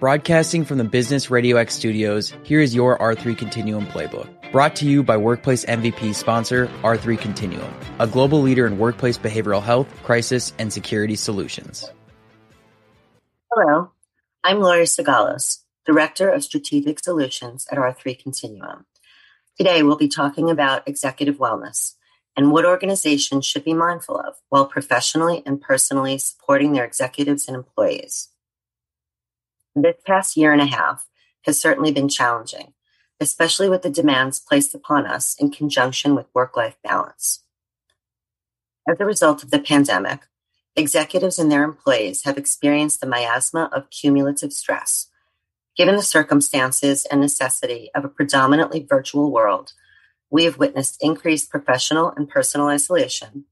Broadcasting from the Business Radio X studios, here is your R3 Continuum playbook. Brought to you by Workplace MVP sponsor R3 Continuum, a global leader in workplace behavioral health, crisis, and security solutions. Hello, I'm Laurie Sagalos, Director of Strategic Solutions at R3 Continuum. Today, we'll be talking about executive wellness and what organizations should be mindful of while professionally and personally supporting their executives and employees. This past year and a half has certainly been challenging, especially with the demands placed upon us in conjunction with work life balance. As a result of the pandemic, executives and their employees have experienced the miasma of cumulative stress. Given the circumstances and necessity of a predominantly virtual world, we have witnessed increased professional and personal isolation,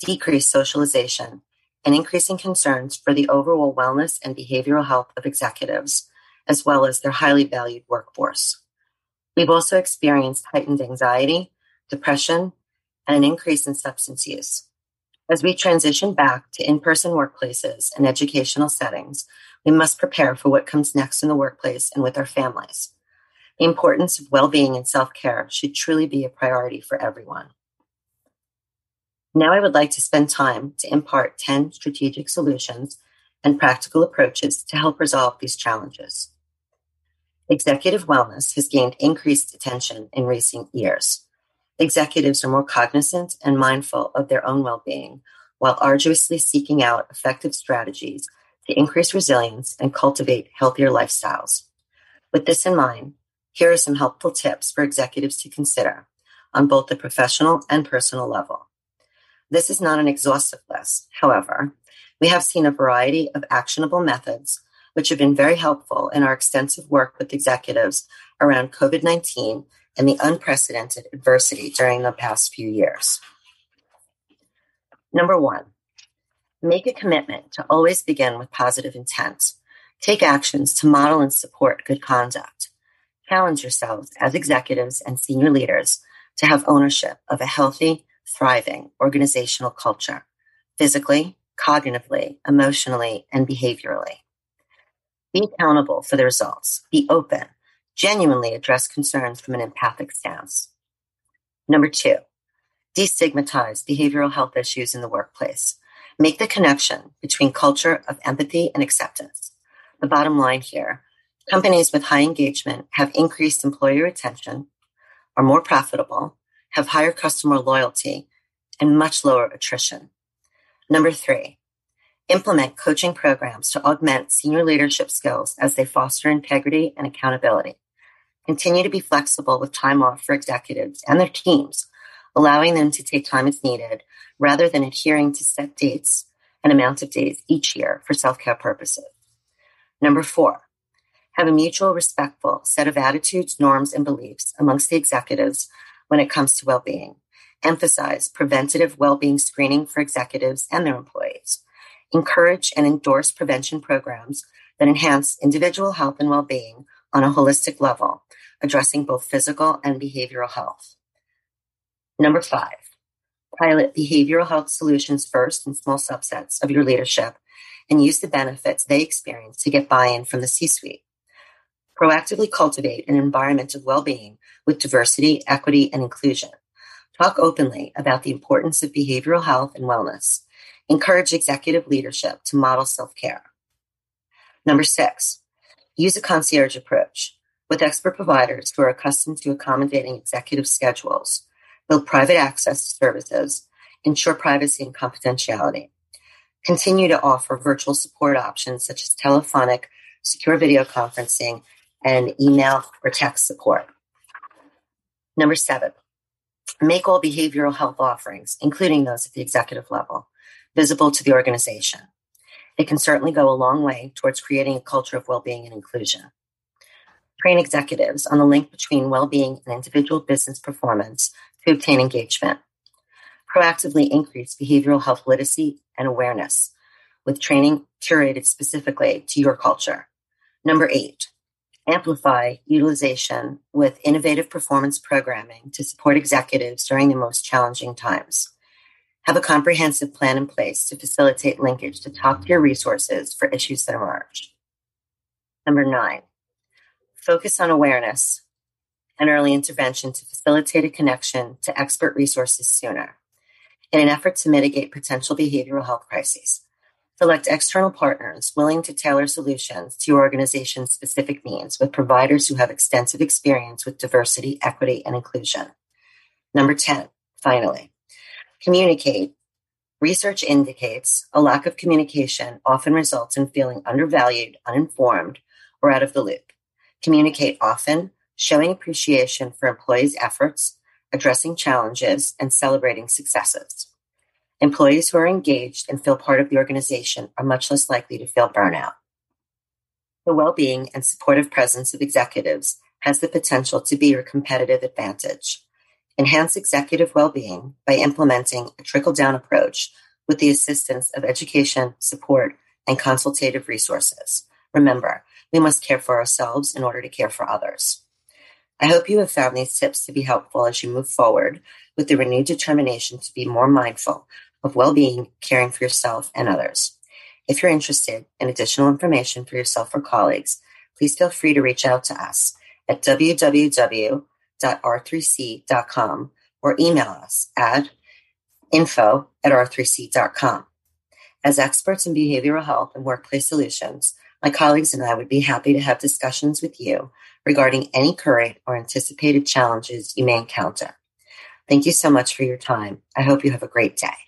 decreased socialization, and increasing concerns for the overall wellness and behavioral health of executives, as well as their highly valued workforce. We've also experienced heightened anxiety, depression, and an increase in substance use. As we transition back to in person workplaces and educational settings, we must prepare for what comes next in the workplace and with our families. The importance of well being and self care should truly be a priority for everyone. Now, I would like to spend time to impart 10 strategic solutions and practical approaches to help resolve these challenges. Executive wellness has gained increased attention in recent years. Executives are more cognizant and mindful of their own well being while arduously seeking out effective strategies to increase resilience and cultivate healthier lifestyles. With this in mind, here are some helpful tips for executives to consider on both the professional and personal level. This is not an exhaustive list. However, we have seen a variety of actionable methods which have been very helpful in our extensive work with executives around COVID 19 and the unprecedented adversity during the past few years. Number one, make a commitment to always begin with positive intent. Take actions to model and support good conduct. Challenge yourselves as executives and senior leaders to have ownership of a healthy, thriving organizational culture, physically, cognitively, emotionally, and behaviorally. Be accountable for the results. Be open. Genuinely address concerns from an empathic stance. Number two, destigmatize behavioral health issues in the workplace. Make the connection between culture of empathy and acceptance. The bottom line here companies with high engagement have increased employee retention, are more profitable, have higher customer loyalty, and much lower attrition. Number three, implement coaching programs to augment senior leadership skills as they foster integrity and accountability. Continue to be flexible with time off for executives and their teams, allowing them to take time as needed rather than adhering to set dates and amount of days each year for self care purposes. Number four, have a mutual respectful set of attitudes, norms, and beliefs amongst the executives when it comes to well being. Emphasize preventative well being screening for executives and their employees. Encourage and endorse prevention programs that enhance individual health and well being on a holistic level, addressing both physical and behavioral health. Number five, pilot behavioral health solutions first in small subsets of your leadership and use the benefits they experience to get buy in from the C suite proactively cultivate an environment of well being with diversity, equity, and inclusion. Talk openly about the importance of behavioral health and wellness. Encourage executive leadership to model self care. Number six, use a concierge approach with expert providers who are accustomed to accommodating executive schedules, build private access to services, ensure privacy and confidentiality. Continue to offer virtual support options such as telephonic, secure video conferencing, and email or text support. Number seven, make all behavioral health offerings, including those at the executive level, visible to the organization. It can certainly go a long way towards creating a culture of well being and inclusion. Train executives on the link between well being and individual business performance to obtain engagement. Proactively increase behavioral health literacy and awareness with training curated specifically to your culture. Number eight, amplify utilization with innovative performance programming to support executives during the most challenging times. Have a comprehensive plan in place to facilitate linkage to top tier resources for issues that emerge. Number nine, focus on awareness and early intervention to facilitate a connection to expert resources sooner in an effort to mitigate potential behavioral health crises. Select external partners willing to tailor solutions to your organization's specific needs with providers who have extensive experience with diversity, equity, and inclusion. Number 10, finally, communicate. Research indicates a lack of communication often results in feeling undervalued, uninformed, or out of the loop. Communicate often, showing appreciation for employees' efforts, addressing challenges, and celebrating successes. Employees who are engaged and feel part of the organization are much less likely to feel burnout. The well being and supportive presence of executives has the potential to be your competitive advantage. Enhance executive well being by implementing a trickle down approach with the assistance of education, support, and consultative resources. Remember, we must care for ourselves in order to care for others. I hope you have found these tips to be helpful as you move forward with the renewed determination to be more mindful of well being, caring for yourself and others. If you're interested in additional information for yourself or colleagues, please feel free to reach out to us at www.r3c.com or email us at info at r3c.com. As experts in behavioral health and workplace solutions, my colleagues and I would be happy to have discussions with you regarding any current or anticipated challenges you may encounter. Thank you so much for your time. I hope you have a great day.